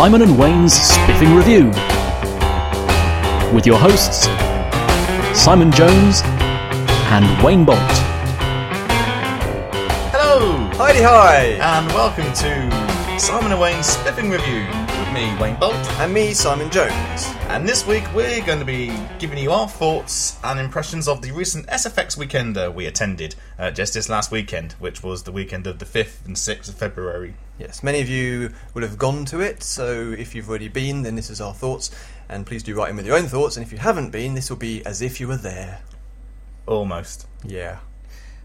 Simon and Wayne's Spiffing Review. With your hosts, Simon Jones and Wayne Bolt. Hello, Hi-de-Hi! and welcome to Simon and Wayne's Spiffing Review with me, Wayne Bolt. And me, Simon Jones. And this week we're going to be giving you our thoughts and impressions of the recent SFX weekender we attended uh, just this last weekend, which was the weekend of the 5th and 6th of February. Yes, many of you will have gone to it, so if you've already been, then this is our thoughts. And please do write in with your own thoughts, and if you haven't been, this will be as if you were there. Almost. Yeah.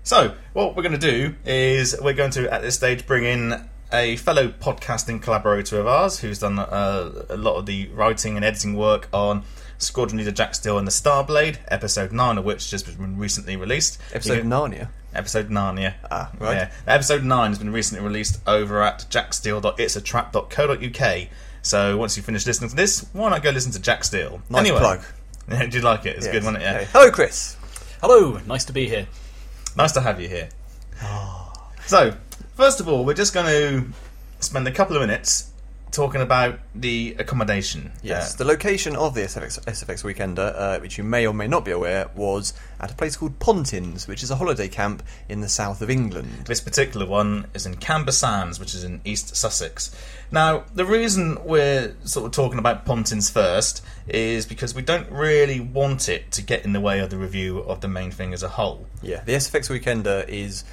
So, what we're going to do is we're going to, at this stage, bring in a fellow podcasting collaborator of ours who's done uh, a lot of the writing and editing work on Squadron Leader Jack Steele and the Starblade, episode 9 of which just been recently released. Episode You can- Narnia. Episode 9, yeah. Ah, right. Yeah. Episode 9 has been recently released over at jacksteel.itsatrap.co.uk. So once you finish listening to this, why not go listen to Jack Steele? Nice anyway, plug. Did you like it? It's good, Yes. wasn't it? Yeah. Okay. Hello, Chris. Hello, nice to be here. Nice to have you here. So, first of all, we're just going to spend a couple of minutes talking about the accommodation. Yes, Uh, the location of the SFX, SFX Weekender, uh, which you may or may not be aware, was at a place called Pontins, which is a holiday camp in the south of England. This particular one is in Camber Sands, which is in East Sussex. Now, the reason we're sort of talking about Pontins first is because we don't really want it to get in the way of the review of the main thing as a whole. Yeah, the SFX Weekender is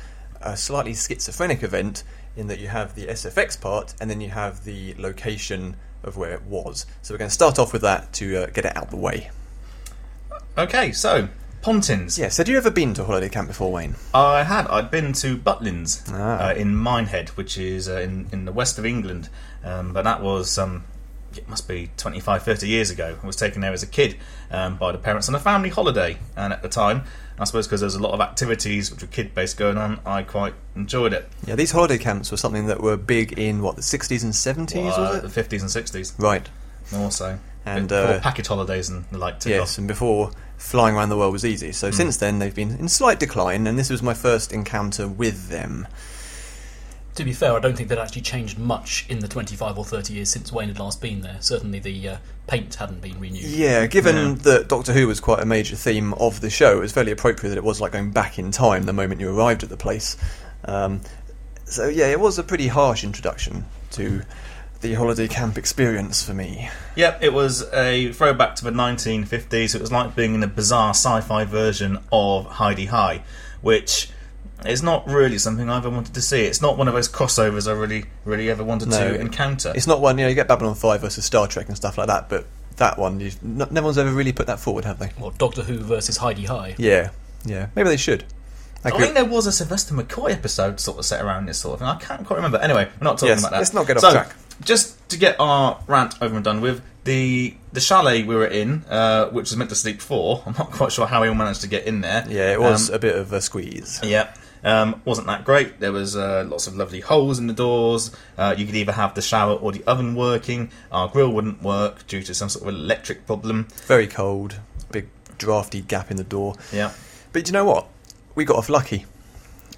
a slightly schizophrenic event in that you have the SFX part and then you have the location of where it was. So we're going to start off with that to uh, get it out the way. Okay, so Pontins. Yes, had you ever been to holiday camp before, Wayne? I had. I'd been to Butlins Ah. uh, in Minehead, which is uh, in, in the west of England. Um, but that was um, it must be 25, 30 years ago. I was taken there as a kid um, by the parents on a family holiday. And at the time, I suppose because there was a lot of activities which were kid based going on, I quite enjoyed it. Yeah, these holiday camps were something that were big in, what, the 60s and 70s, Uh, was the it? 50s and 60s, Right. more so. And, Before uh, package holidays and the like Yes, off. and before flying around the world was easy. So since then, they've been in slight decline, and this was my first encounter with them. To be fair, I don't think they'd actually changed much in the 25 or 30 years since Wayne had last been there. Certainly the uh, paint hadn't been renewed. Yeah, given Yeah. that Doctor Who was quite a major theme of the show, it was fairly appropriate that it was like going back in time the moment you arrived at the place. Um, so yeah, it was a pretty harsh introduction to the holiday camp experience for me. Yep, it was a throwback to the 1950s. It was like being in a bizarre sci-fi version of Hi-de-Hi, which is not really something I ever wanted to see. It's not one of those crossovers I really, really ever wanted No, to encounter. It's not one you know you get Babylon Five versus Star Trek and stuff like that, but that one, you've, no, no one's ever really put that forward, have they? Well, Doctor Who versus Hi-de-Hi. Yeah, yeah, maybe they should. I I think there was a Sylvester McCoy episode sort of set around this sort of thing. I can't quite remember. Anyway, we're not talking Yes, about that. let's not get off so, track. Just to get our rant over and done with, the the chalet we were in, uh, which was meant to sleep four. I'm not quite sure how we all managed to get in there. yeah, it was Um, a bit of a squeeze. Yeah. Um, wasn't that great? There was uh, lots of lovely holes in the doors. Uh, you could either have the shower or the oven working. Our grill wouldn't work due to some sort of electric problem. Very cold, big drafty gap in the door. Yeah. But you know what? We got off lucky.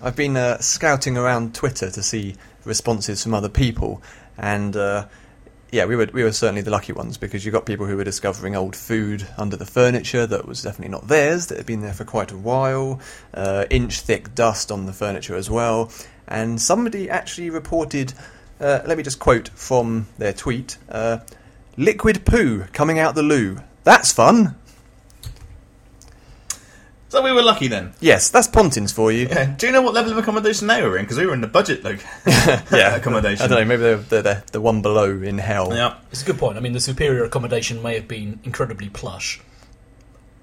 I've been uh, scouting around Twitter to see responses from other people, and uh, yeah, we were we were certainly the lucky ones because you got people who were discovering old food under the furniture that was definitely not theirs, that had been there for quite a while, uh, inch thick dust on the furniture as well, and somebody actually reported. Uh, let me just quote from their tweet: uh, "Liquid poo coming out the loo. That's fun." So we were lucky then. Yes, that's Pontins for you. Yeah. Do you know what level of accommodation they were in? Because we were in the budget loc- accommodation. I don't know. Maybe they're, they're, they're the one below in hell. Yeah. It's a good point. I mean, the superior accommodation may have been incredibly plush.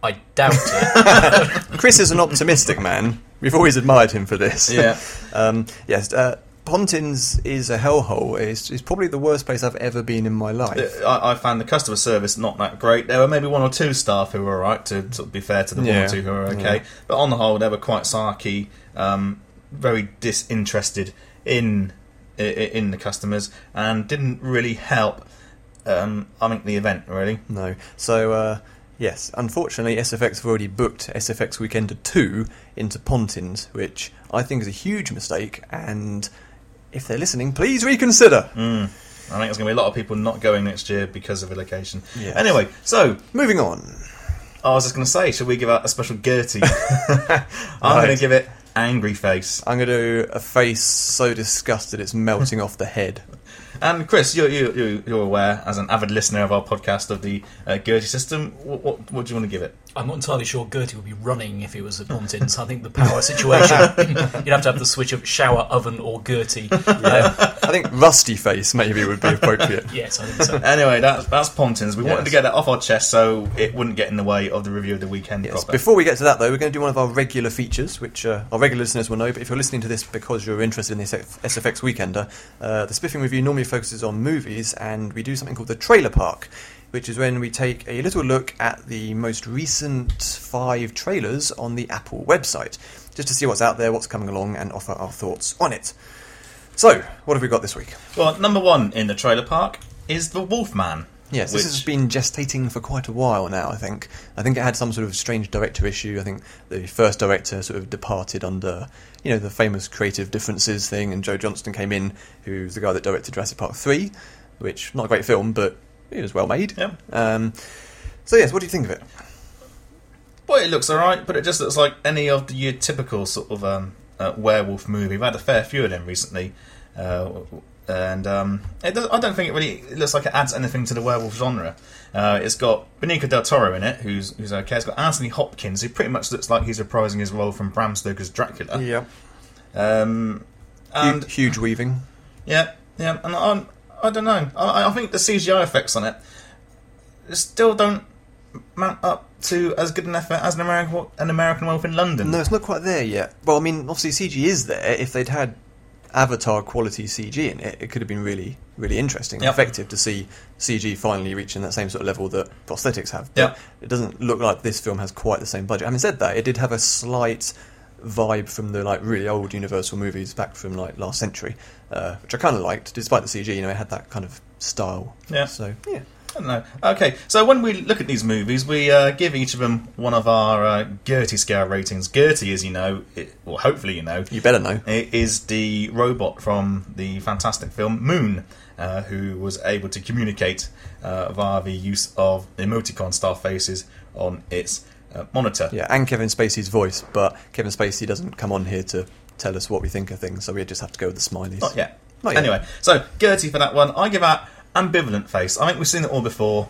I doubt it. Chris is an optimistic man. We've always admired him for this. Yeah. Um, yes. Uh, Pontins is a hellhole. It's, it's probably the worst place I've ever been in my life. I, I found the customer service not that great. There were maybe one or two staff who were alright, to of be fair to the one or two who were okay. Yeah. But on the whole, they were quite sarky, um, very disinterested in in the customers, and didn't really help. Um, I think the event really. No. So, uh, yes, unfortunately, SFX have already booked SFX Weekender 2 into Pontins, which I think is a huge mistake, and if they're listening, please reconsider. I think there's going to be a lot of people not going next year because of the location. Yes. Anyway, so Moving on. I was just going to say, should we give out a special Gertie? I'm Right. going to give it angry face. I'm going to do a face so disgusted it's melting off the head. And Chris, you're, you you you're aware, as an avid listener of our podcast, of the uh, Gertie system. What, what, what do you want to give it? I'm not entirely sure Gertie would be running if he was at Pontins. I think the power situation, you'd have to have the switch of shower, oven, or Gertie. Um, I think rusty face maybe would be appropriate. yes, I think so. Anyway, that's that's Pontins. We wanted to get that off our chest so it wouldn't get in the way of the review of the weekend Yes. proper. Before we get to that, though, we're going to do one of our regular features, which uh, our regular listeners will know. But if you're listening to this because you're interested in the SFX Weekender, uh, the Spiffing Review normally focuses on movies, and we do something called the Trailer Park, which is when we take a little look at the most recent five trailers on the Apple website, just to see what's out there, what's coming along, and offer our thoughts on it. So, what have we got this week? Well, number one in the trailer park is the Wolfman. Yes, which, this has been gestating for quite a while now. I think. I think it had some sort of strange director issue. I think the first director sort of departed under, you know, the famous creative differences thing, and Joe Johnston came in, who's the guy that directed Jurassic Park three, which not a great film, but it was well made. Yeah. Um, so yes, what do you think of it? Well, it looks alright, but it just looks like any of the your typical sort of um, uh, werewolf movie. We've had a fair few of them recently, uh, and um, it does, I don't think it really it looks like it adds anything to the werewolf genre. Uh, it's got Benicio del Toro in it, who's who's okay. It's got Anthony Hopkins, who pretty much looks like he's reprising his role from Bram Stoker's Dracula. Yeah. Um, and huge, Hugo Weaving. yeah, yeah, and I, I don't know. I, I think the CGI effects on it still don't mount up to as good an effort as an American an American Wolf in London. No, it's not quite there yet. Well, I mean, obviously CG is there. If they'd had Avatar quality CG in it, it could have been really, really interesting, and Yep. effective to see CG finally reaching that same sort of level that prosthetics have. Yep. It doesn't look like this film has quite the same budget. Having said that, it did have a slight vibe from the like really old Universal movies back from like last century, uh, which I kind of liked, despite the CG. You know, it had that kind of style. Yeah. So yeah. I don't know. Okay, so when we look at these movies, we uh, give each of them one of our uh, Gertie scale ratings. Gertie, as you know, it, well, hopefully you know, You better know. it is the robot from the fantastic film Moon, uh, who was able to communicate uh, via the use of emoticon style faces on its uh, monitor. Yeah, and Kevin Spacey's voice, but Kevin Spacey doesn't come on here to tell us what we think of things, so we just have to go with the smileys. Not yet. Not yet. Anyway, so Gertie for that one, I give out ambivalent face. I think we've seen it all before,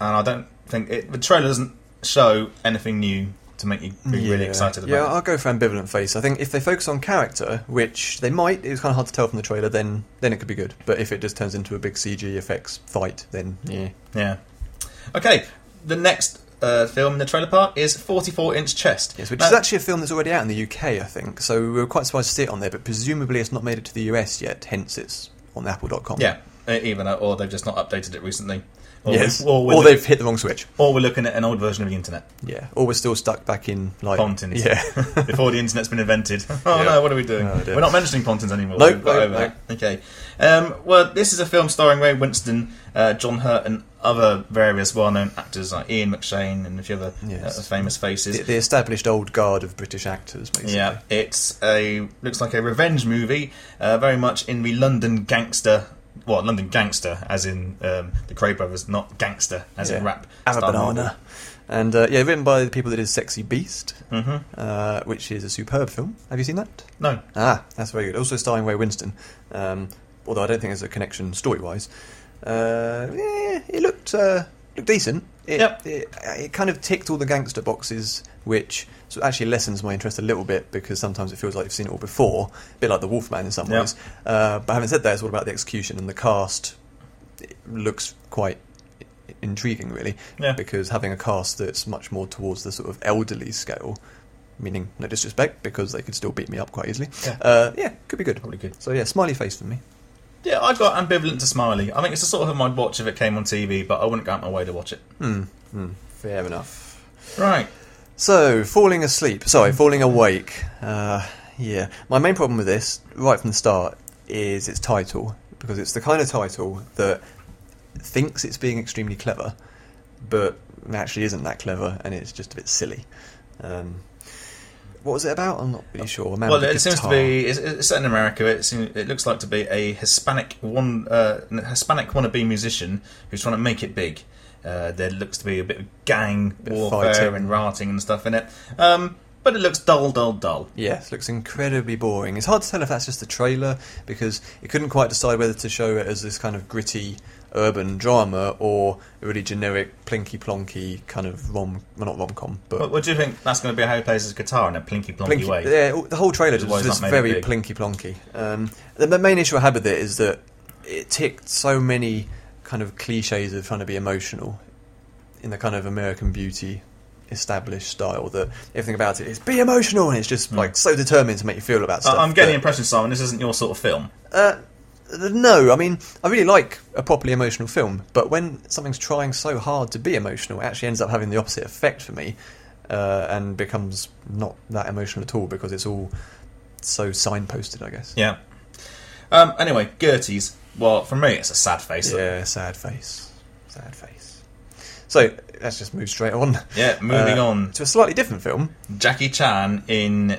and I don't think it, the trailer doesn't show anything new to make you be really excited about Yeah. I'll go for ambivalent face. I think if they focus on character, which they might, it was kind of hard to tell from the trailer, then then it could be good. But if it just turns into a big CG effects fight, then yeah. Yeah. Okay, the next uh, film in the trailer park is 44 inch chest. Yes, which Now- is actually a film that's already out in the UK, I think. So we were quite surprised to see it on there, but presumably it's not made it to the US yet. Hence, it's on the Apple.com. yeah, uh, even uh, or they've just not updated it recently. Or, Yes. or, Or they've hit the wrong switch. or we're looking at an old version of the internet Yeah. Or we're still stuck back in like Pontins. Yeah. before the internet's been invented. Oh Yeah. no, what are we doing? Dear. We're not mentioning Pontins anymore. No, We've no, no. Okay. Um, well, this is a film starring Ray Winstone, uh, John Hurt, and other various well-known actors like Ian McShane and a few other Yes. uh, famous faces. the, the established old guard of British actors, basically. Yeah, it's a looks like a revenge movie, uh, very much in the London gangster. Well, London gangster, as in um, the Kray brothers, not gangster, as in Yeah. rap. Have a banana. And uh, yeah, written by the people that did Sexy Beast, hmm uh, which is a superb film. Have you seen that? No, Ah, that's very good. Also starring Ray Winstone, um, although I don't think there's a connection story-wise. Uh, yeah, it looked uh, looked decent. It, Yep. it, it kind of ticked all the gangster boxes, which so it actually lessens my interest a little bit because sometimes it feels like you've seen it all before, a bit like the Wolfman in some ways. Uh, but having said that, it's all about the execution and the cast. It looks quite intriguing, really, Yeah. because having a cast that's much more towards the sort of elderly scale. Meaning, no disrespect, because they could still beat me up quite easily. Yeah. Uh, yeah, could be good. probably good. So yeah, smiley face for me. Yeah, I got ambivalent to Smiley. I think it's the sort of film I'd watch if it came on TV, but I wouldn't go out my way to watch it. Hmm. hmm, Fair enough. Right. So, falling asleep. Sorry, falling awake. Uh, yeah. My main problem with this, right from the start, is its title. Because it's the kind of title that thinks it's being extremely clever, but actually isn't that clever, and it's just a bit silly. Um, what was it about? I'm not really sure. Well, it seems to be. It's, it's set in America. It, seems, it looks like to be a Hispanic one, uh, Hispanic wannabe musician who's trying to make it big. Uh, there looks to be a bit of gang Bit warfare fighting. and rioting and stuff in it. Um, but it looks dull, dull, dull. Yes, looks incredibly boring. It's hard to tell if that's just a trailer because it couldn't quite decide whether to show it as this kind of gritty urban drama or a really generic plinky plonky kind of rom, well not rom com, but What, what do you think that's going to be how he plays his guitar in a plinky plonky way? yeah, the whole trailer is was, he's was not made it very plinky plonky. Um, the, the main issue I had with it is that it ticked so many kind of cliches of trying to be emotional in the kind of American Beauty established style that everything about it is be emotional and it's just like so determined to make you feel about stuff. I'm getting the impression, Simon, this isn't your sort of film. uh, no, I mean, I really like a properly emotional film, but when something's trying so hard to be emotional, it actually ends up having the opposite effect for me uh, and becomes not that emotional at all because it's all so signposted, I guess. Yeah. Um, anyway, Gertie's. Well, for me, it's a sad face. Yeah, sad face. Sad face. So, let's just move straight on. Yeah, moving Uh, on. To a slightly different film. Jackie Chan in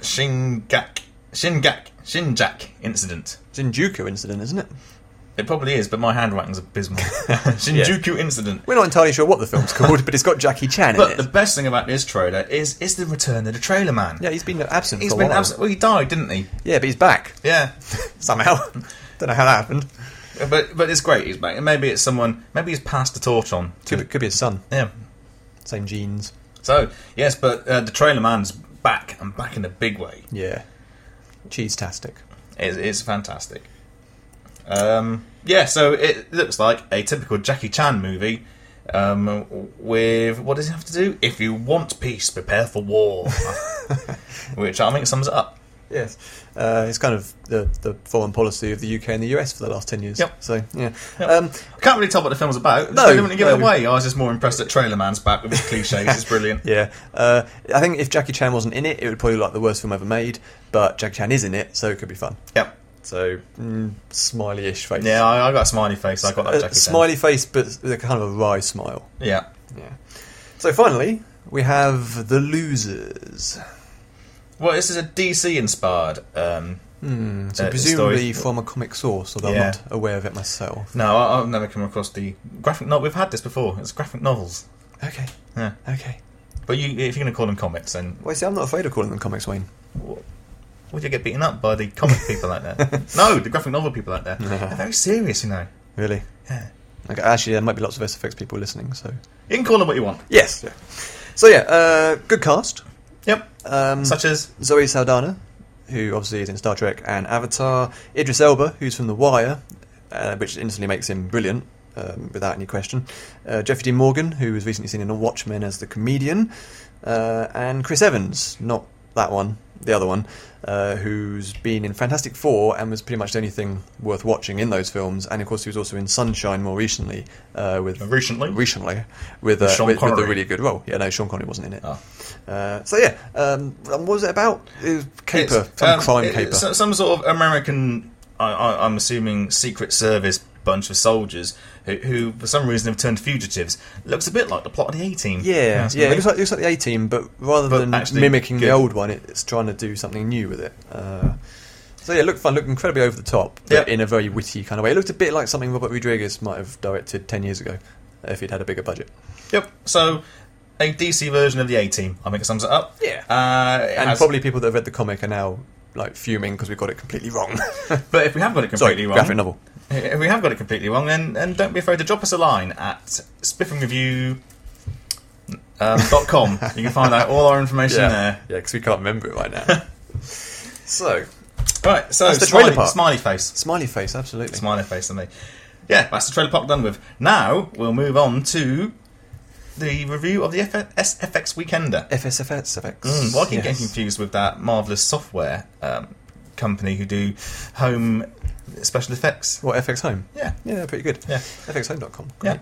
Shingak, Shingak, Shinjak incident. Shinjuku incident, isn't it? It probably is, but my handwriting's abysmal. Shinjuku incident. We're not entirely sure what the film's called, but it's got Jackie Chan in But the best thing about this trailer is is the return of the trailer man. yeah, he's been absent He's for a been absent. Well, he died, didn't he? Yeah, but he's back Yeah. somehow. Don't know how that happened. But but it's great. He's back. And maybe it's someone. Maybe he's passed the torch on. Could be, could be his son. Yeah. Same genes. So yes, but uh, the trailer man's back and back in a big way. Yeah. Cheese-tastic. It's, it's fantastic. Um, yeah, so it looks like a typical Jackie Chan movie. Um, with what does he have to do? If you want peace, prepare for war. Which I think sums it up. Yes. Uh, it's kind of the, the foreign policy of the UK and the US for the last 10 years. Yep. So, yeah. Yep. Um, I can't really tell what the film's about. No, No, didn't really give it away. I was just more impressed that Trailer Man's back with his cliches. it's brilliant. yeah. Uh, I think if Jackie Chan wasn't in it, it would probably look like the worst film ever made. But Jackie Chan is in it, so it could be fun. Yep. So, mm, smiley-ish face. Yeah, I, I got a smiley face. I got that a Jackie Chan. smiley face, but with a kind of a wry smile. Yeah. Yeah. So finally, we have The Losers. Well, this is a DC inspired. Um, Hmm. So Uh, presumably story- from a comic source, although Yeah. I'm not aware of it myself. no, I, I've never come across the graphic novel. We've had this before. It's graphic novels. Okay. Yeah. Okay. But you, if you're going to call them comics, then Well, see, I'm not afraid of calling them comics, Wayne. would you get beaten up by the comic people out there? No, the graphic novel people out there. They're very serious, you know. Really? Yeah. Okay, actually, there might be lots of SFX people listening, so. You can call them what you want. Yes. Yeah. So, yeah, uh, good cast. Yep. Um, Such as Zoe Saldana, who obviously is in Star Trek and Avatar. Idris Elba, who's from The Wire, uh, which instantly makes him brilliant, um, without any question. Uh, Jeffrey Dean Morgan, who was recently seen in Watchmen as the comedian. Uh, and Chris Evans, not that one, the other one, uh, who's been in Fantastic Four and was pretty much the only thing worth watching in those films. And of course, he was also in Sunshine more recently uh, with recently. recently with, uh, With Sean with, with a really good role. Yeah, no, Sean Connery wasn't in it. Oh. Uh, so yeah, um, what was it about? It was caper, It's, some um, crime it- caper. Some sort of American, I, I, I'm assuming, Secret Service bunch of soldiers who, who, for some reason, have turned fugitives. Looks a bit like the plot of the A Team. yeah, yeah, it looks like, it looks like the A Team, but rather But than mimicking the old one, it's trying to do something new with it. Uh, so yeah, it looked fun, looked incredibly over the top, but Yep. in a very witty kind of way. It looked a bit like something Robert Rodriguez might have directed ten years ago if he'd had a bigger budget. Yep. So, a DC version of the A Team. I think it sums it up. Yeah. Uh, it And has- probably people that have read the comic are now like fuming because we got it completely wrong. But if we have got it Sorry, completely wrong, graphic novel. If we have got it completely wrong, then, then don't be afraid to drop us a line at spiffingreview. Um, dot com. You can find out all our information yeah, there. yeah, because we can't remember it right now. so, Right, so That's the smiley, trailer park. smiley face. smiley face, absolutely. Smiley face to me. Yeah, that's the trailer park done with. Now we'll move on to the review of the F- SFX Weekender. FSFX. Mm, well, I keep getting Yes. confused with that marvelous software um, company who do home special effects. What FX Home? Yeah, Yeah, pretty good. Yeah. FXHome.com. yeah. Great.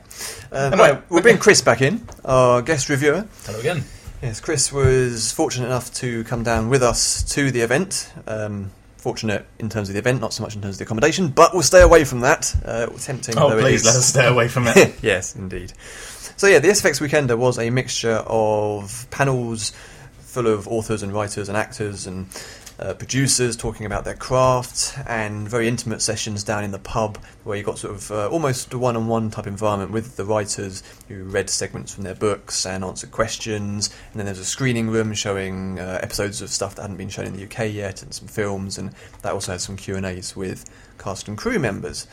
Um, Anyway, right, we'll bring Chris back in, our guest reviewer. Hello again. Yes, Chris was fortunate enough to come down with us to the event. Um, fortunate in terms of the event, not so much in terms of the accommodation, but we'll stay away from that. Uh, tempting Oh, though it please is. let us stay away from it. yes, indeed. So yeah, the SFX Weekender was a mixture of panels full of authors and writers and actors and uh, producers talking about their craft, and very intimate sessions down in the pub where you got sort of uh, almost a one-on-one type environment with the writers who read segments from their books and answered questions. And then there's a screening room showing uh, episodes of stuff that hadn't been shown in the UK yet, and some films, and that also had some Q and A's with cast and crew members.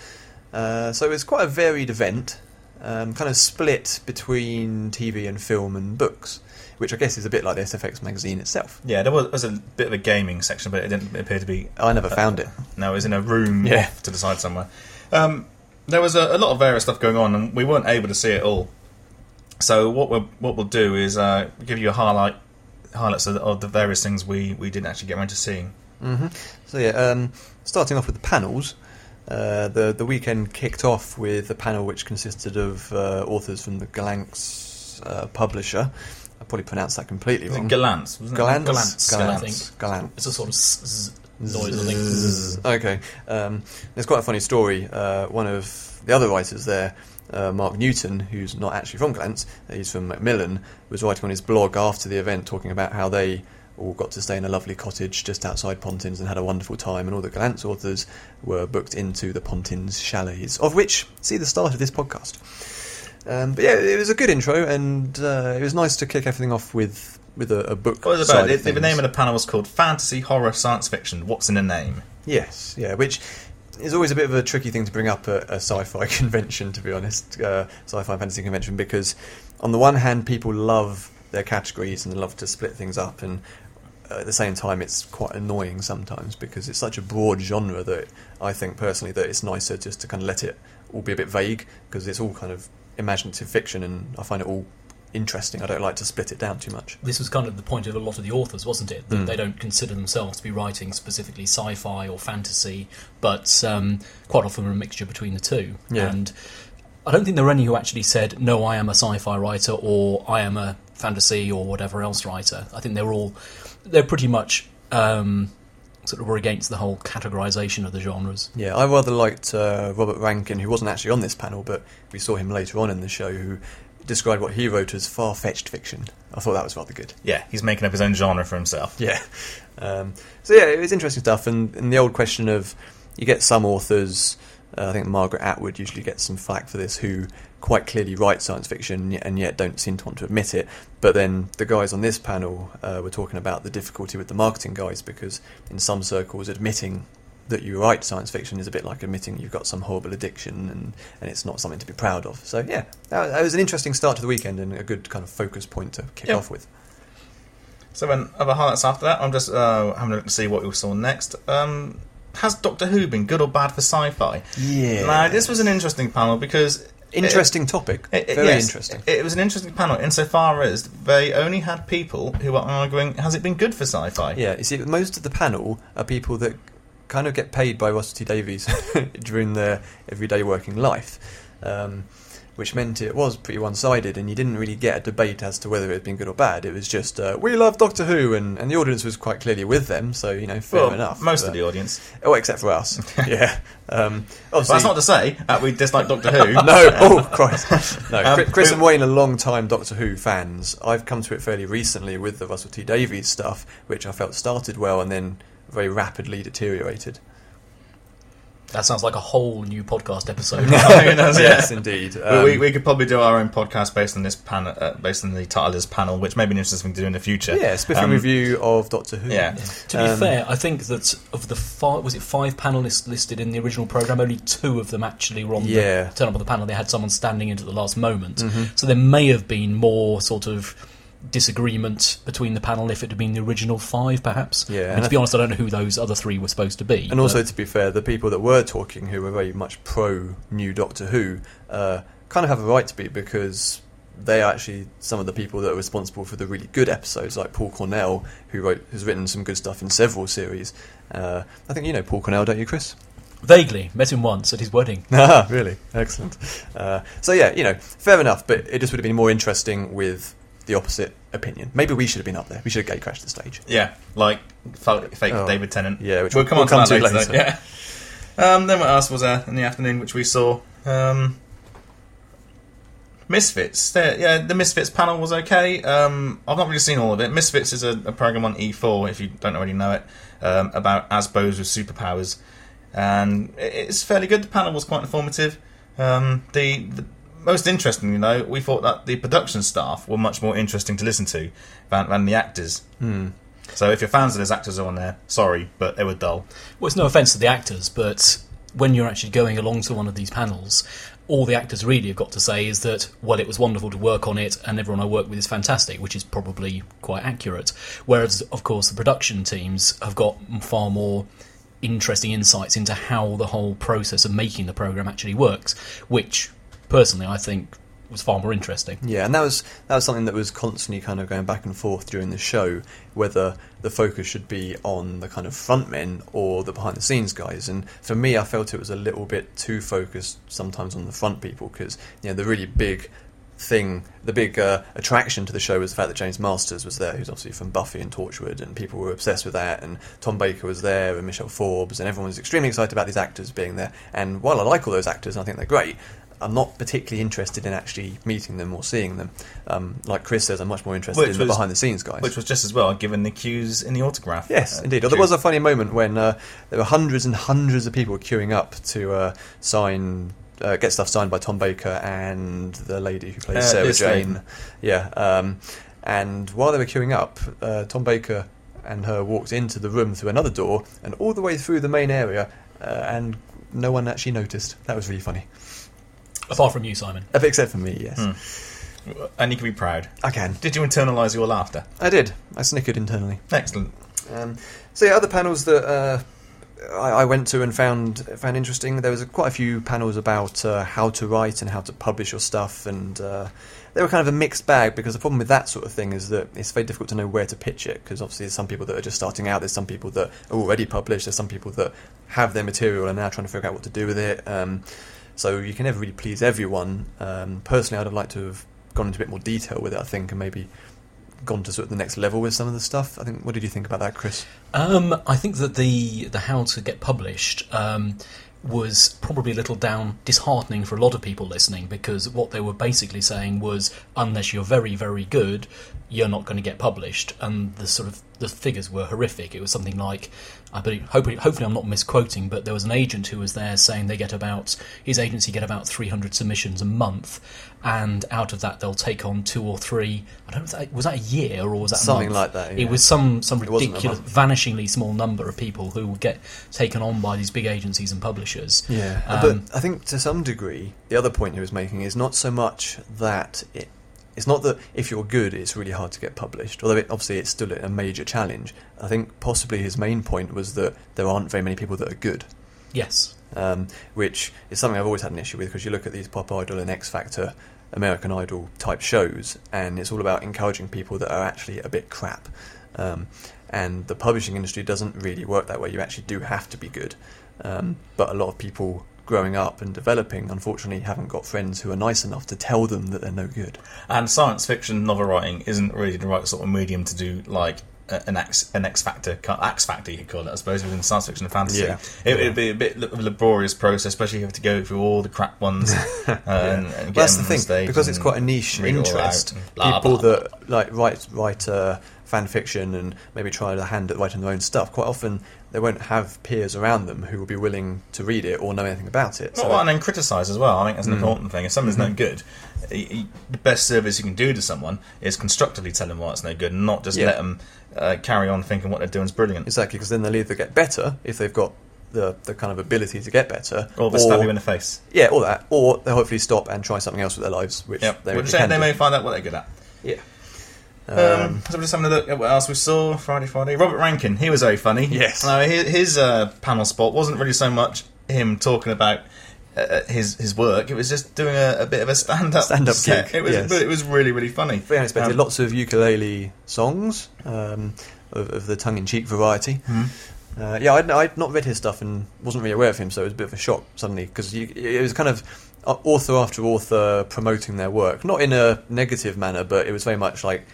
Uh, so it's quite a varied event, um, kind of split between TV and film and books, which I guess is a bit like the SFX magazine itself. Yeah, there was, was a bit of a gaming section, but it didn't appear to be. I never found it. No, it was in a room Yeah. to the side somewhere. Um, there was a, a lot of various stuff going on, and we weren't able to see it all. So what we'll what we'll do is uh, give you a highlight highlights of the, of the various things we, we didn't actually get around to seeing. hmm So yeah, um, starting off with the panels. Uh, the the weekend kicked off with a panel which consisted of uh, authors from the Gollancz uh, publisher. Probably pronounced that completely wrong. Galance? Wasn't Galance, it? Galance, I Galance. Galance. It's a sort of noise, I think. Zzz. Okay. Um, there's quite a funny story. Uh, one of the other writers there, uh, Mark Newton, who's not actually from Gollancz, he's from Macmillan, was writing on his blog after the event talking about how they all got to stay in a lovely cottage just outside Pontins and had a wonderful time, and all the Gollancz authors were booked into the Pontins chalets, of which see the start of this podcast. Um, but yeah, it was a good intro, and uh, it was nice to kick everything off with with a, a book. What was about? The, the name of the panel was called Fantasy, Horror, Science Fiction. What's in a name? Yes, yeah, which is always a bit of a tricky thing to bring up at a sci-fi convention, to be honest, uh, sci-fi fantasy convention, because on the one hand, people love their categories and they love to split things up, and at the same time, it's quite annoying sometimes because it's such a broad genre that I think personally that it's nicer just to kind of let it all be a bit vague because it's all kind of imaginative fiction, and I find it all interesting. I don't like to split it down too much. This was kind of the point of a lot of the authors, wasn't it? That Mm. they don't consider themselves to be writing specifically sci-fi or fantasy, but um, quite often a mixture between the two. Yeah. And I don't think there are any who actually said, "No, I am a sci-fi writer" or "I am a fantasy" or whatever else writer. I think they're all they're pretty much um, sort of were against the whole categorization of the genres. Yeah, I rather liked uh, Robert Rankin, who wasn't actually on this panel, but we saw him later on in the show, who described what he wrote as far-fetched fiction. I thought that was rather good. Yeah, he's making up his own genre for himself. Yeah. Um, so yeah, it was interesting stuff, and, and the old question of you get some authors. Uh, I think Margaret Atwood usually gets some flack for this, who quite clearly write science fiction and yet don't seem to want to admit it. But then the guys on this panel uh, were talking about the difficulty with the marketing guys because in some circles, admitting that you write science fiction is a bit like admitting you've got some horrible addiction and, and it's not something to be proud of. So yeah, that, that was an interesting start to the weekend and a good kind of focus point to kick off with. So then, other highlights after that, I'm just uh, having a look to see what we saw next. Um, has Doctor Who been good or bad for sci-fi? Yeah. Now, this was an interesting panel because Interesting topic. It, it- Very yes, interesting. It, was an interesting panel insofar as they only had people who were arguing, has it been good for sci-fi? Yeah, you see, most of the panel are people that kind of get paid by Russell T Davies during their everyday working life, um, which meant it was pretty one-sided, and you didn't really get a debate as to whether it had been good or bad. It was just, uh, we love Doctor Who, and, and the audience was quite clearly with them, so, you know, fair Well, enough. most but- of the audience. Oh, except for us. yeah. Um, obviously, that's not to say that we dislike Doctor Who. no, oh Christ! No, Um, Chris, and Wayne are long-time Doctor Who fans. I've come to it fairly recently with the Russell T Davies stuff, which I felt started well and then very rapidly deteriorated. That sounds like a whole new podcast episode. Who yeah. yes, indeed. We- Um, we, we could probably do our own podcast based on this panel, uh, based on the title of this panel, which may be an interesting thing to do in the future. yeah, spiffing Um, review of Doctor Who. Yeah. To be Um, fair, I think that of the five, was it five panelists listed in the original program? Only two of them actually were on Yeah. the turn up on the panel. They had someone standing in at the last moment, Mhm. so there may have been more sort of disagreement between the panel if it had been the original five, perhaps. Yeah, I mean, to be honest, I don't know who those other three were supposed to be. And also, to be fair, the people that were talking, who were very much pro new Doctor Who, uh, kind of have a right to be because they are actually some of the people that are responsible for the really good episodes, like Paul Cornell, who wrote has written some good stuff in several series. Uh, I think you know Paul Cornell, don't you, Chris? vaguely met him once at his wedding. Ah, really? Excellent. Uh, so yeah, you know, fair enough, but it just would have been more interesting with the opposite opinion. Maybe we should have been up there. We should have gate crashed the stage. Yeah, like fake, fake Oh. David Tennant. Yeah, which we'll we'll- come we'll on to come that to later. later. Yeah. Um, then what else was there in the afternoon, which we saw? Um, Misfits. They're- Yeah, the Misfits panel was okay. Um, I've not really seen all of it. Misfits is a, a program on E4, if you don't already know it, um, about Asbos with superpowers, and it's fairly good. The panel was quite informative. Um, the, the most interesting, you know, we thought that the production staff were much more interesting to listen to than, than the actors. Hmm. So if you're fans of those actors are on there, sorry, but they were dull. Well, it's no offence to the actors, but when you're actually going along to one of these panels, all the actors really have got to say is that, well, it was wonderful to work on it, and everyone I work with is fantastic, which is probably quite accurate. Whereas, of course, the production teams have got far more interesting insights into how the whole process of making the program actually works, which, personally, I think was far more interesting. Yeah, and that was that was something that was constantly kind of going back and forth during the show, whether the focus should be on the kind of front men or the behind the scenes guys. And for me, I felt it was a little bit too focused sometimes on the front people because you know the really big thing, the big uh, attraction to the show was the fact that James Marsters was there, who's obviously from Buffy and Torchwood, and people were obsessed with that. And Tom Baker was there, and Michelle Forbes, and everyone was extremely excited about these actors being there. And while I like all those actors, and I think they're great. I'm not particularly interested in actually meeting them or seeing them. Um, like Chris says, I'm much more interested Which in the behind the scenes guys. Which was just as well given the queues in the autograph. Yes, uh, indeed. There was a funny moment when uh, there were hundreds and hundreds of people queuing up to uh, sign, uh, get stuff signed by Tom Baker and the lady who plays Uh, Sarah Jane. Yeah, um, and while they were queuing up, uh, Tom Baker and her walked into the room through another door and all the way through the main area, uh, and no one actually noticed. That was really funny, Apart from you, Simon. Except for me. Yes, Hmm. And you can be proud. I can. Did you internalise your laughter? I did. I snickered internally. Excellent. Um, so yeah, other panels that uh, I, I went to and found found interesting. There was quite a few panels about uh, how to write and how to publish your stuff, and uh, they were kind of a mixed bag because the problem with that sort of thing is that it's very difficult to know where to pitch it because obviously there's some people that are just starting out. There's some people that are already published. There's some people that have their material and are now trying to figure out what to do with it. Um, so you can never really please everyone. Um, personally, I'd have liked to have gone into a bit more detail with it. I think, and maybe gone to sort of the next level with some of the stuff. I think. What did you think about that, Chris? Um, I think that the the how to get published um, was probably a little down disheartening for a lot of people listening because what they were basically saying was unless you're very very good, you're not going to get published, and the sort of the figures were horrific. It was something like I believe hopefully, hopefully I'm not misquoting, but there was an agent who was there saying they get about his agency get about 300 submissions a month, and out of that they'll take on two or three. I don't know if that was that a year or was that a Something month? like that, yeah. It was some some It ridiculous, vanishingly small number of people who would get taken on by these big agencies and publishers. Yeah, Um, but I think to some degree, the other point he was making is not so much that it. It's not that if you're good, it's really hard to get published. Although it, obviously it's still a major challenge. I think possibly his main point was that there aren't very many people that are good, Yes. um, which is something I've always had an issue with because you look at these Pop Idol and X Factor, American Idol type shows, and it's all about encouraging people that are actually a bit crap. Um, and the publishing industry doesn't really work that way. You actually do have to be good. Um, but a lot of people growing up and developing, unfortunately, haven't got friends who are nice enough to tell them that they're no good. And science fiction novel writing isn't really the right sort of medium to do like an X an X factor X factor you could call it I suppose within science fiction and fantasy. Yeah. It would be a bit of a laborious process, especially if you have to go through all the crap ones. uh, and, and get Well, that's the thing because it's quite a niche read it all interest. blah, people blah, that like write write uh, fan fiction and maybe try their hand at writing their own stuff. Quite often, they won't have peers around them who will be willing to read it or know anything about it. Well, and then criticise as well. I think that's an important thing. If something's Mm-hmm. no good, the best service you can do to someone is constructively tell them why it's no good, and not just Yeah. let them uh, carry on thinking what they're doing is brilliant. exactly because then they'll either get better if they've got the the kind of ability to get better, Or they stab you in the face. yeah, or that, or they'll hopefully stop and try something else with their lives, which Yep. they, Which they, they may find out what they're good at. Yeah. Um, Um, so we're just having a look at what else we saw Friday, Friday. Robert Rankin, he was very funny. Yes. No, his, his uh, panel spot wasn't really so much him talking about uh, his his work. It was just doing a, a bit of a stand up Stand-up set. gig, It was, yes. but it was really really funny. very unexpected. Um, Lots of ukulele songs um, of, of the tongue-in-cheek variety. Hmm. Uh, yeah, I'd, I'd not read his stuff and wasn't really aware of him, so it was a bit of a shock suddenly because it was kind of uh, author after author promoting their work, not in a negative manner, but it was very much like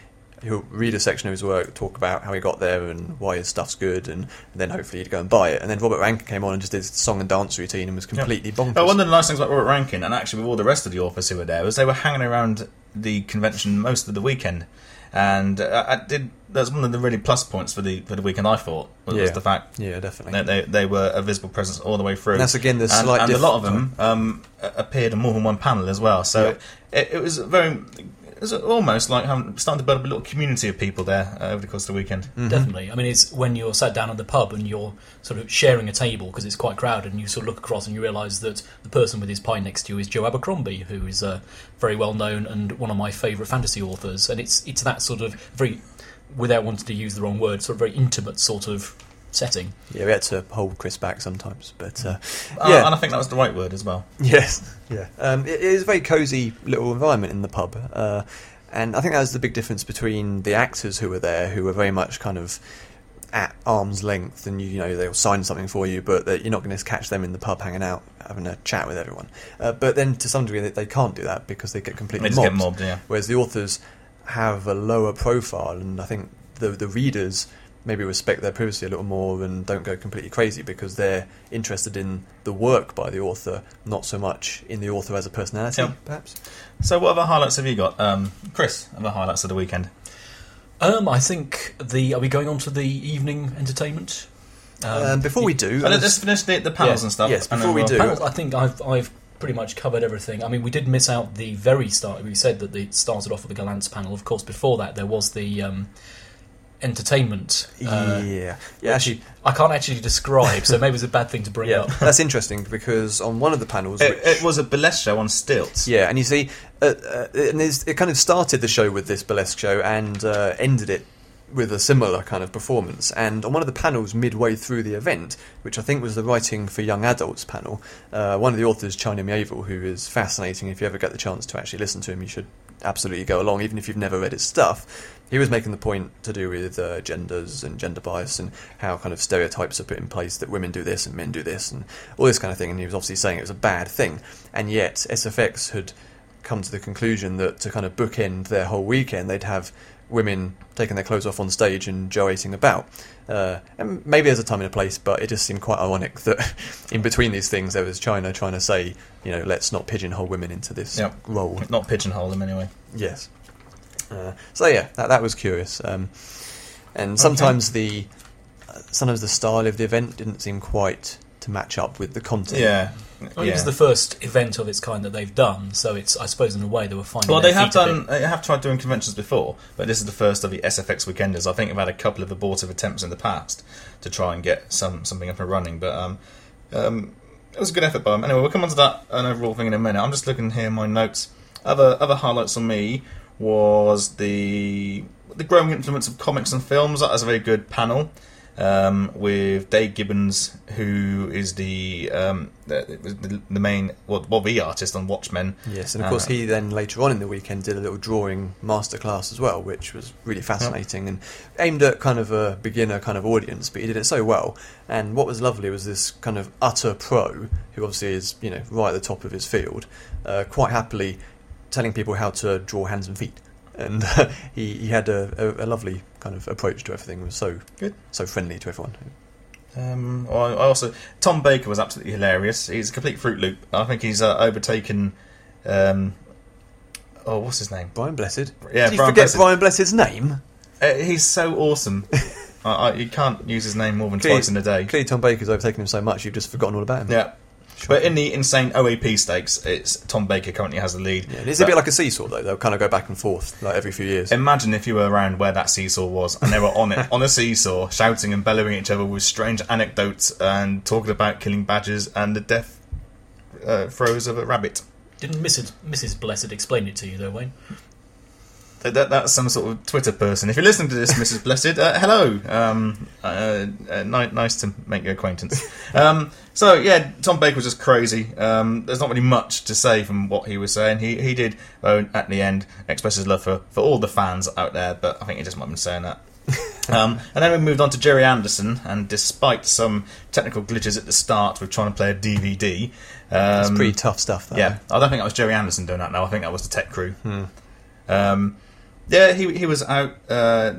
he'll read a section of his work, talk about how he got there and why his stuff's good, and, and then hopefully he'd go and buy it. And then Robert Rankin came on and just did his song and dance routine and was completely bonkers. Oh, one of the nice things about Robert Rankin, and actually with all the rest of the authors who were there, was they were hanging around the convention most of the weekend. And uh, I did. That's one of the really plus points for the for the weekend. I thought was, was Yeah. the fact yeah, definitely. that they they were a visible presence all the way through. And that's again the slight and a diff- lot of them um, appeared on more than one panel as well. So it, it was very. It was almost like having, starting to build up a little community of people there uh, over the course of the weekend. Mm-hmm. Definitely. I mean, it's when you're sat down at the pub and you're sort of sharing a table because it's quite crowded, and you sort of look across and you realise that the person with his pie next to you is Joe Abercrombie, who is uh, very well known and one of my favourite fantasy authors. And it's it's that sort of very, without wanting to use the wrong word, sort of very intimate sort of setting. Yeah, we had to hold Chris back sometimes, but uh, Uh, yeah, and I think that was the right word as well. Yes, yeah. Um, it, it is a very cosy little environment in the pub, uh, and I think that was the big difference between the actors who were there, who were very much kind of at arm's length, and you, you know they'll sign something for you, but that you're not going to catch them in the pub hanging out, having a chat with everyone. Uh, but then to some degree, they, they can't do that because they get completely They just get mobbed. mobbed, yeah. Whereas the authors have a lower profile, and I think the the readers maybe respect their privacy a little more and don't go completely crazy because they're interested in the work by the author, not so much in the author as a personality, Yeah. perhaps. So, what other highlights have you got, um, Chris? Other highlights of the weekend? Um, I think the are we going on to the evening entertainment? Um, before we do, Well, as- let's finish the, the panels Yeah. and stuff. Yes, before then we do. Panels, I think I've I've pretty much covered everything. I mean, we did miss out the very start. We said that it started off with the Gollancz panel. Of course, before that there was the um, entertainment. Uh, yeah, yeah. Actually, I can't actually describe, so maybe it's a bad thing to bring yeah, up. that's interesting because on one of the panels, It, which, it was a burlesque show on stilts. Yeah, and you see, uh, uh, and it kind of started the show with this burlesque show and uh, ended it with a similar kind of performance. And on one of the panels midway through the event, which I think was the Writing for Young Adults panel, uh, one of the authors, China Mieville, who is fascinating. If you ever get the chance to actually listen to him, you should absolutely go along, even if you've never read his stuff. He was making the point to do with uh, genders and gender bias and how kind of stereotypes are put in place that women do this and men do this and all this kind of thing. And he was obviously saying it was a bad thing. And yet, SFX had come to the conclusion that to kind of bookend their whole weekend, they'd have women taking their clothes off on stage and joating about. Uh, and maybe there's a time and a place, but it just seemed quite ironic that in between these things there was China trying to say, you know, let's not pigeonhole women into this Yep. role. Not pigeonhole them anyway. Yes. Uh, so yeah, that that was curious. Um, and sometimes the uh, sometimes the style of the event didn't seem quite to match up with the content. Yeah. Well, yeah. It was the first event of its kind that they've done, so it's I suppose in a way they were finding. Well, their they have feet done. They have tried doing conventions before, but this is the first of the SFX weekenders. I think they've had a couple of abortive attempts in the past to try and get some something up and running, but um, um, it was a good effort by them. Anyway, we'll come on to that an overall thing in a minute. I'm just looking here in my notes. Other other highlights on me was the the growing influence of comics and films. That was a very good panel. Um, with Dave Gibbons, who is the um, the, the, main well, well the artist on Watchmen, Yes, and of course Uh, he then later on in the weekend did a little drawing masterclass as well, which was really fascinating and aimed at kind of a beginner kind of audience, but he did it so well. And what was lovely was this kind of utter pro, who obviously is you know right at the top of his field, uh, quite happily telling people how to draw hands and feet. And he, he had a, a, a lovely kind of approach to everything. It was so Good. so friendly to everyone. Um, I I also Tom Baker was absolutely hilarious. He's a complete fruit loop. I think he's uh, overtaken. Um, oh, what's his name? Brian Blessed. Yeah, Did you Brian forget Blessed. Brian Blessed's name? Uh, he's so awesome. I, I, you can't use his name more than Clearly- twice in a day. Clearly, Tom Baker's overtaken him so much you've just forgotten all about him. Yeah. But in the insane OAP stakes, it's Tom Baker currently has the lead. Yeah, and it's a bit like a seesaw, though. They'll kind of go back and forth like every few years. Imagine if you were around where that seesaw was and they were on it, on a seesaw, shouting and bellowing at each other with strange anecdotes and talking about killing badgers and the death uh, throes of a rabbit. Didn't Mrs. Mrs. Blessed explain it to you though, Wayne? That, that, that's some sort of Twitter person. If you're listening to this, Mrs. Blessed, uh, hello. Um, uh, uh, ni- nice to make your acquaintance. Um, so yeah, Tom Baker was just crazy. Um, there's not really much to say from what he was saying. He he did uh, at the end express his love for, for all the fans out there, but I think he just might have been saying that. um, and then we moved on to Gerry Anderson, and despite some technical glitches at the start with trying to play a DVD, um, It's pretty tough stuff, though. yeah, I don't think that was Gerry Anderson doing that. now. I think that was the tech crew. Hmm. Um, Yeah, he he was out uh,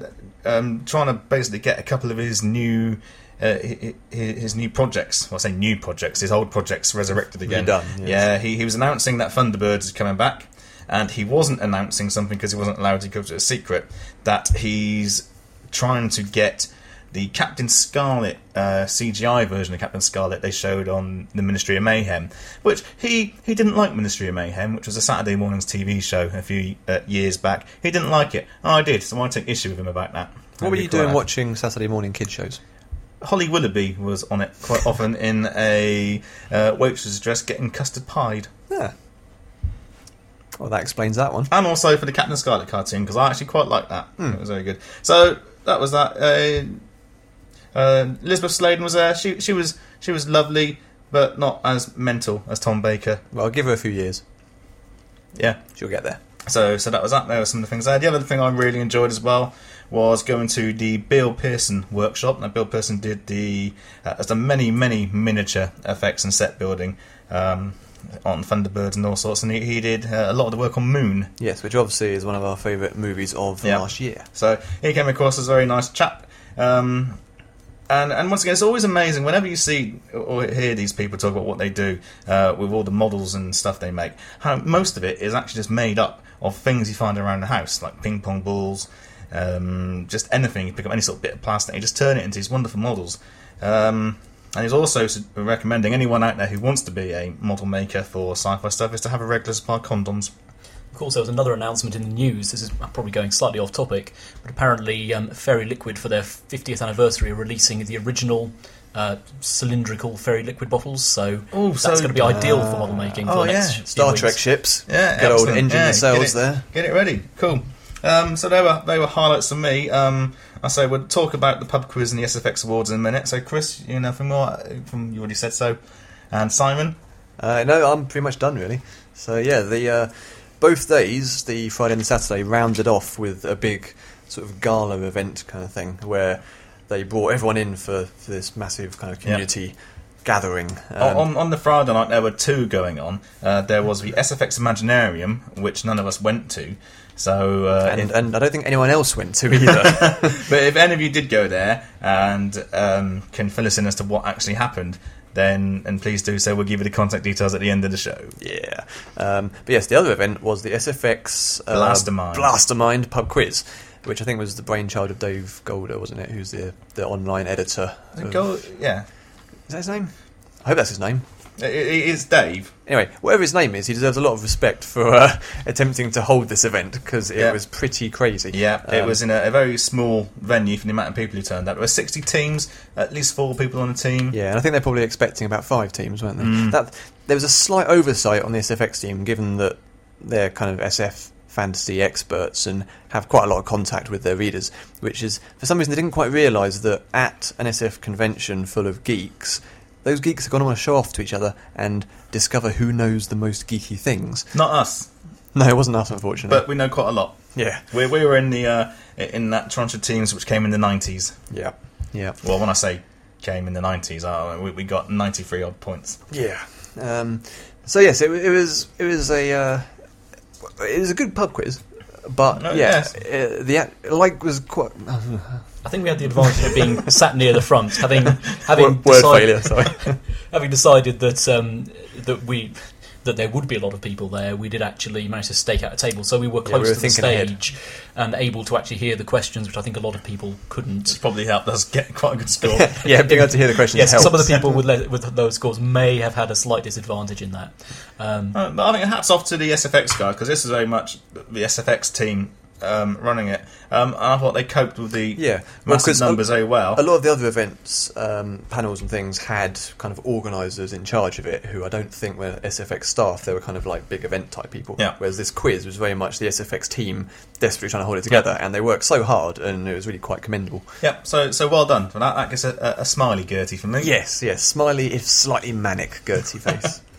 um, trying to basically get a couple of his new. Uh, hi- hi- his new projects, well, I say new projects, his old projects resurrected again. Redone, yes. Yeah, he, he was announcing that Thunderbirds is coming back, and he wasn't announcing something because he wasn't allowed to keep it a secret that he's trying to get the Captain Scarlet uh, CGI version of Captain Scarlet they showed on the Ministry of Mayhem, which he he didn't like Ministry of Mayhem, which was a Saturday mornings TV show a few uh, years back. He didn't like it. Oh, I did, so I take issue with him about that. What were you doing watching Saturday morning kid shows? Holly Willoughby was on it quite often in a uh, waitress dress getting custard pied. Yeah. Well, that explains that one. and also for the Captain Scarlet cartoon because I actually quite like that. It was very good. So that was that. Uh, uh, Elizabeth Sladen was there. She she was she was lovely, but not as mental as Tom Baker. Well, I'll give her a few years. Yeah. She'll get there. So so that was that. There were some of the things there. The other thing I really enjoyed as well was going to the Bill Pearson workshop. Now Bill Pearson did the uh, has done many many miniature effects and set building. Um, on Thunderbirds and all sorts, and he, he did uh, a lot of the work on Moon, Yes, which obviously is one of our favourite movies of the Yeah. last year. So he came across as a very nice chap. Um, and and once again, it's always amazing whenever you see or hear these people talk about what they do uh, with all the models and stuff they make. How most of it is actually just made up of things you find around the house, like ping pong balls, um, just anything. You pick up any sort of bit of plastic, you just turn it into these wonderful models. Um, and he's also recommending anyone out there who wants to be a model maker for sci-fi stuff is to have a regular supply of condoms. Of course, there was another announcement in the news. This is probably going slightly off topic, but apparently, um, Fairy Liquid, for their 50th anniversary, are releasing the original uh, cylindrical Fairy Liquid bottles. So Oh, that's so- going to be ideal for model making. For oh, the next yeah. few Star weeks. Trek ships. Yeah, Good old engine Yeah, nacelles get it, there. Get it ready. Cool. Um, so they were they were highlights for me. Um, I say we'll talk about the pub quiz and the SFX awards in a minute. So Chris, you know from more from you already said so, and Simon. Uh, no, I'm pretty much done really. So yeah, the uh, both days, the Friday and the Saturday, rounded off with a big sort of gala event kind of thing where they brought everyone in for, for this massive kind of community gathering. Um, on on the Friday night there were two going on. Uh, there was the SFX Imaginarium, which none of us went to. So, uh, and, if, and I don't think anyone else went to either. but if any of you did go there and um, can fill us in as to what actually happened, then and please do so. We'll give you the contact details at the end of the show. yeah. Um, but yes, the other event was the SFX uh, Blastermind. Blastermind pub quiz, which I think was the brainchild of Dave Golder, wasn't it? Who's the the online editor? of- yeah, Is that his name? I hope that's his name. It, it is Dave. Anyway, whatever his name is, he deserves a lot of respect for uh, attempting to hold this event because it Yeah. was pretty crazy. Yeah, it Um, was in a, a very small venue for the amount of people who turned out. There were 60 teams, at least four people on a team. Yeah, and I think they're probably expecting about five teams, weren't they? Mm. That there was a slight oversight on the SFX team, given that they're kind of SF fantasy experts and have quite a lot of contact with their readers. Which is, for some reason, they didn't quite realise that at an SF convention full of geeks, those geeks are going to want to show off to each other and discover who knows the most geeky things. Not us, No, it wasn't us, unfortunately. but we know quite a lot. yeah, We, we were in the uh, in that tranche of teams which came in the 90s. yeah, yeah. Well, when I say came in the 90s, uh, we, we got 93 odd points. Yeah. Um, so yes, it, it was it was a uh, it was a good pub quiz, but Oh, yeah, yes. uh, the like was quite I think we had the advantage of being sat near the front, having having word, word failure. Sorry. having decided that um, that we that there would be a lot of people there, we did actually manage to stake out a table, so we were Yeah, close we were to the thinking ahead. stage and able to actually hear the questions, which I think a lot of people couldn't. probably helped us get quite a good score. yeah, being able to hear the questions Yes, helps. some of the people with le- with those scores may have had a slight disadvantage in that. Um, Uh, but I think hats off to the SFX guys because this is very much the SFX team um, running it. Um, and I thought they coped with the Yeah, well, massive a- numbers very well. A lot of the other events, um, panels and things had kind of organisers in charge of it who I don't think were SFX staff. They were kind of like big event type people. Yeah. Whereas this quiz was very much the SFX team desperately trying to hold it together, and they worked so hard, and it was really quite commendable. Yep, so so well done for that. That gets a, a, a smiley GERTY from me. Yes, yes, smiley if slightly manic GERTY face.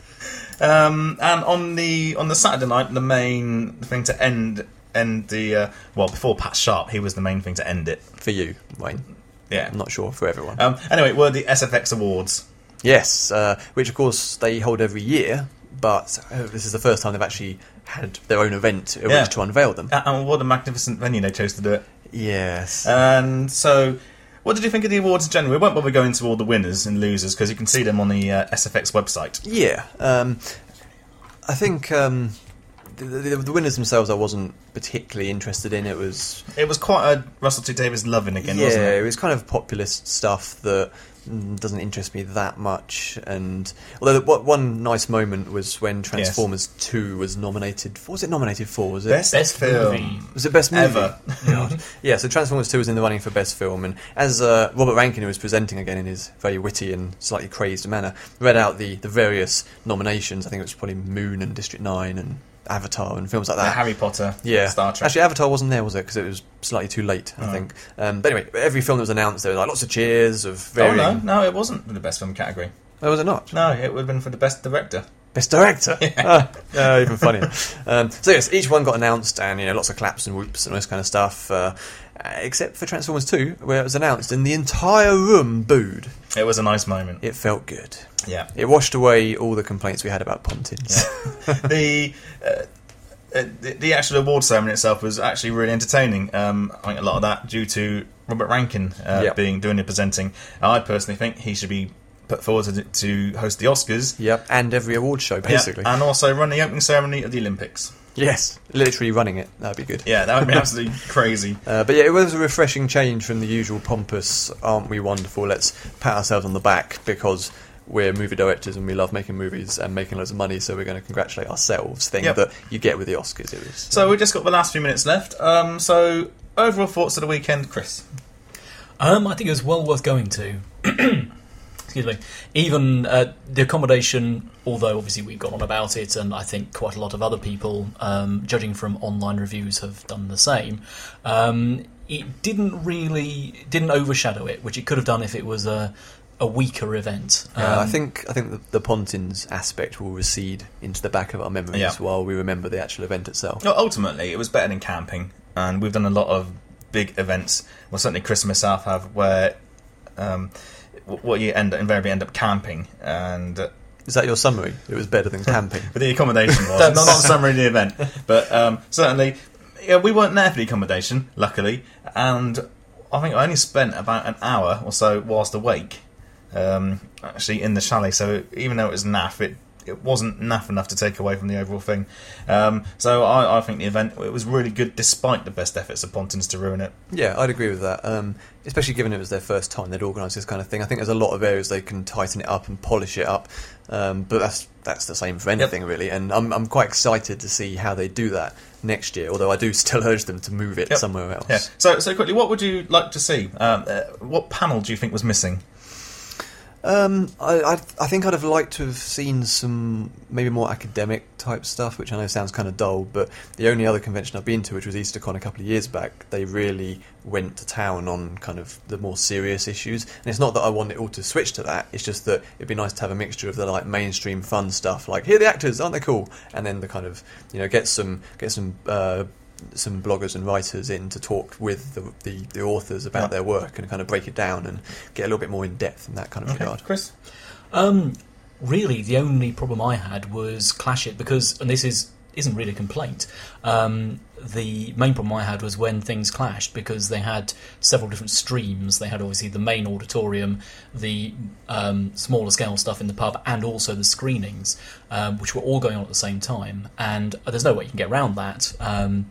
Um, and on the on the Saturday night, the main thing to end end the uh, well before Pat Sharp, he was the main thing to end it. for you, Wayne. Yeah. I'm not sure for everyone. Um, anyway, were the SFX awards. yes, uh, which of course they hold every year, but uh, this is the first time they've actually had their own event Yeah. which to unveil them. Uh, and what a magnificent venue they chose to do it. yes. And so, what did you think of the awards in general? We won't bother going into all the winners and losers because you can see them on the uh, SFX website. Yeah, um, I think um, the, the, the winners themselves I wasn't particularly interested in. It was It was quite a Russell T Davies loving again, yeah, wasn't it it? was kind of populist stuff that mm, doesn't interest me that much. And although the, what, one nice moment was when Transformers Two was nominated. What was it nominated for? Was it Best, Best film movie. Was it best movie? ever. Yeah, so Transformers 2 was in the running for best film, and as uh, Robert Rankin, who was presenting again in his very witty and slightly crazed manner, read out the, the various nominations, I think it was probably Moon and District 9 and Avatar and films like The that. Harry Potter, yeah, Star Trek. Actually, Avatar wasn't there, was it? Because it was slightly too late, I Oh. think. Um, but anyway, every film that was announced, there were like lots of cheers of oh no, no, it wasn't for the best film category. Oh, was it not? No, it would have been for the best director. Best director. Ah, yeah, even funnier. Um, so yes, each one got announced, and you know, lots of claps and whoops and all this kind of stuff. Uh, except for Transformers 2, where it was announced, and the entire room booed. It was a nice moment. It felt good. Yeah. It washed away all the complaints we had about Pontins. the, uh, uh, the the actual award ceremony itself was actually really entertaining. Um, I think a lot of that due to Robert Rankin uh, Yep. being doing the presenting. I personally think he should be put forward to, to host the Oscars. yep, and every award show, basically. Yeah, and also run the opening ceremony of the Olympics. Yes, literally running it. That'd be good. Yeah, that would be absolutely crazy. Uh, but yeah, it was a refreshing change from the usual pompous, aren't we wonderful, let's pat ourselves on the back because we're movie directors and we love making movies and making loads of money, so we're going to congratulate ourselves thing Yep. that you get with the Oscars. It was. So we've just got the last few minutes left. Um, so overall thoughts of the weekend, Chris? Um, I think it was well worth going to. Excuse me. Even uh, the accommodation, although obviously we've gone on about it, and I think quite a lot of other people, um, judging from online reviews, have done the same. Um, it didn't really didn't overshadow it, which it could have done if it was a a weaker event. Yeah, I Um, think I think the, the Pontins aspect will recede into the back of our memories Yeah. while we remember the actual event itself. No, ultimately, it was better than camping, and we've done a lot of big events. Well, certainly Chris and myself have, where um, w- what you end invariably end up camping, and uh, Is that your summary? It was better than camping. but the accommodation was not not the summary of the event, but um, certainly, yeah, we weren't there for the accommodation, luckily, and I think I only spent about an hour or so whilst awake, um, actually in the chalet. So even though it was naff, it it wasn't naff enough to take away from the overall thing. Um, so I, I think the event it was really good, despite the best efforts of Pontins to ruin it. Yeah, I'd agree with that. Um, especially given it was their first time they'd organised this kind of thing. I think there's a lot of areas they can tighten it up and polish it up. Um, but that's that's the same for anything really. And I'm I'm quite excited to see how they do that next year. Although I do still urge them to move it Yep. somewhere else. Yeah. So so quickly, what would you like to see? Um, uh, what panel do you think was missing? Um, I, I I think I'd have liked to have seen some maybe more academic type stuff, which I know sounds kind of dull. But the only other convention I've been to, which was EasterCon a couple of years back, they really went to town on kind of the more serious issues. And it's not that I want it all to switch to that. It's just that it'd be nice to have a mixture of the like mainstream fun stuff, like here the actors, aren't they cool? And then the kind of you know get some get some. Uh, some bloggers and writers in to talk with the, the, the authors about Yeah. their work and kind of break it down and get a little bit more in depth in that kind of regard. Chris. Um, really, the only problem I had was clash it because, and this is isn't really a complaint. Um, the main problem I had was when things clashed because they had several different streams. They had obviously the main auditorium, the um, smaller scale stuff in the pub, and also the screenings, um, which were all going on at the same time. And uh, there's no way you can get around that. Um,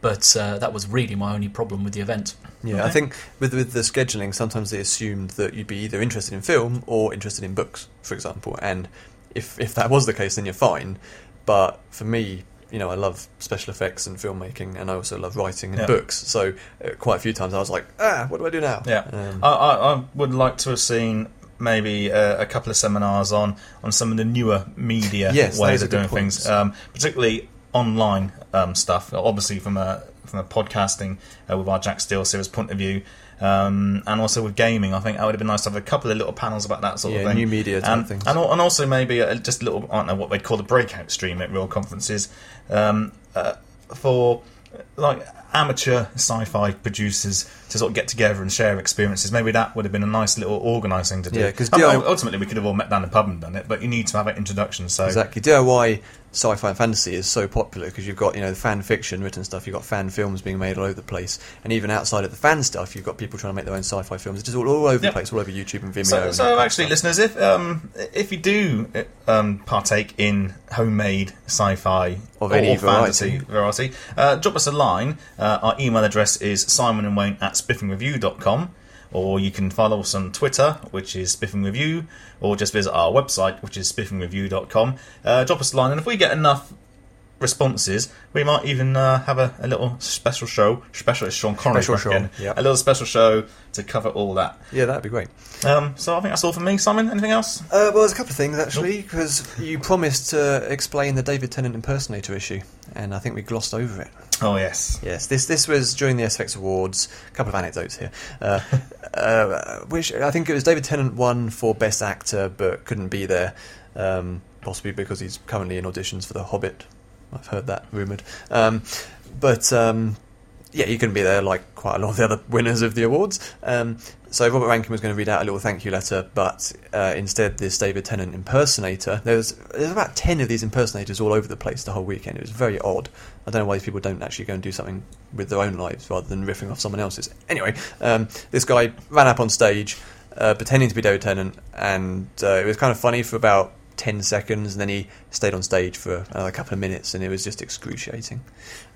but uh, that was really my only problem with the event. Yeah, I think with with the scheduling, sometimes they assumed that you'd be either interested in film or interested in books, for example. And if if that was the case, then you're fine. But for me, you know, I love special effects and filmmaking, and I also love writing and Yeah. books. So uh, quite a few times I was like, ah, what do I do now? Yeah, Um, I, I, I would like to have seen maybe uh, a couple of seminars on on some of the newer media Yes, ways of doing things, um, particularly online um, stuff. Obviously, from a from a podcasting uh, with our Jack Steele series point of view. Um, and also with gaming, I think that would have been nice to have a couple of little panels about that sort Yeah, of thing. new media type and, things. and, and also maybe a, just a little, I don't know what they'd call the breakout stream at real conferences um, uh, for like amateur sci-fi producers to sort of get together and share experiences. Maybe that would have been a nice little organising to do. Yeah, 'cause Um, DIY ultimately we could have all met down the pub and done it, but you need to have an introduction. So Exactly. DIY sci-fi and fantasy is so popular because you've got you know the fan fiction written stuff, you've got fan films being made all over the place, and even outside of the fan stuff, you've got people trying to make their own sci-fi films. It's just all, all over the Yep. place, all over YouTube and Vimeo. So, and so actually, listeners, if um, if you do um, partake in homemade sci-fi Of or, any or fantasy variety, uh, drop us a line. Uh, our email address is simon and wayne at spiffingreview.com or you can follow us on Twitter, which is Spiffing Review, or just visit our website, which is spiffingreview.com. Uh, drop us a line, and if we get enough responses, we might even uh, have a, a little special show. Special, it's Sean Connery Special show, again. yep. A little special show to cover all that. yeah, that'd be great. Um, so I think that's all from me. Simon, anything else? Uh, well, there's a couple of things actually because you promised to explain the David Tennant impersonator issue, and I think we glossed over it. Oh yes. Yes, this this was during the SFX Awards. A couple of anecdotes here. Uh, uh, which I think it was David Tennant won for Best Actor, but couldn't be there, um, possibly because he's currently in auditions for The Hobbit. I've heard that rumored. Um, but um, yeah, he couldn't be there like quite a lot of the other winners of the awards. Um, so Robert Rankin was going to read out a little thank you letter, but uh, instead this David Tennant impersonator. There's there's about ten of these impersonators all over the place the whole weekend. It was very odd. I don't know why these people don't actually go and do something with their own lives rather than riffing off someone else's. Anyway, um, this guy ran up on stage uh, pretending to be David Tennant, and uh, it was kind of funny for about 10 seconds, and then he stayed on stage for another couple of minutes, and it was just excruciating.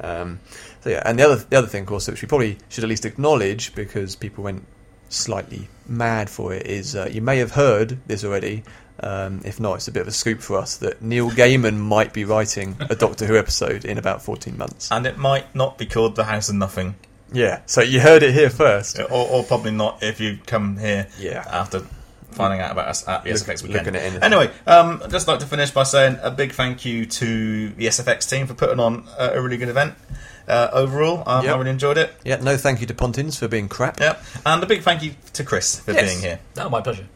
Um, so yeah, and the other the other thing, of course, which we probably should at least acknowledge because people went slightly mad for it, is uh, you may have heard this already. Um, if not, it's a bit of a scoop for us that Neil Gaiman might be writing a Doctor Who episode in about 14 months. And it might not be called The House of Nothing, Yeah, so you heard it here first. or, or probably not if you come here Yeah. after finding out about us at the Look- SFX weekend. looking at anything. Anyway, um, I'd just like to finish by saying a big thank you to the SFX team for putting on a, a really good event. Uh, overall, um, Yep. I really enjoyed it. Yeah, no thank you to Pontins for being crap. Yep, and a big thank you to Chris for Yes. being here. No, my pleasure.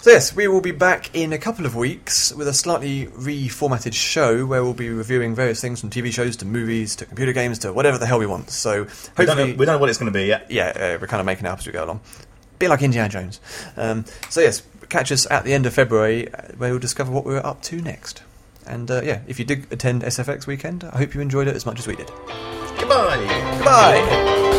So yes, we will be back in a couple of weeks with a slightly reformatted show where we'll be reviewing various things from TV shows to movies to computer games to whatever the hell we want. So We don't, know, we don't know what it's going to be yet. yeah, uh, we're kind of making it up as we go along. Bit like Indiana Jones. Um, so yes, catch us at the end of February uh, where we'll discover what we're up to next. And uh, yeah, if you did attend SFX weekend, I hope you enjoyed it as much as we did. Goodbye. Goodbye.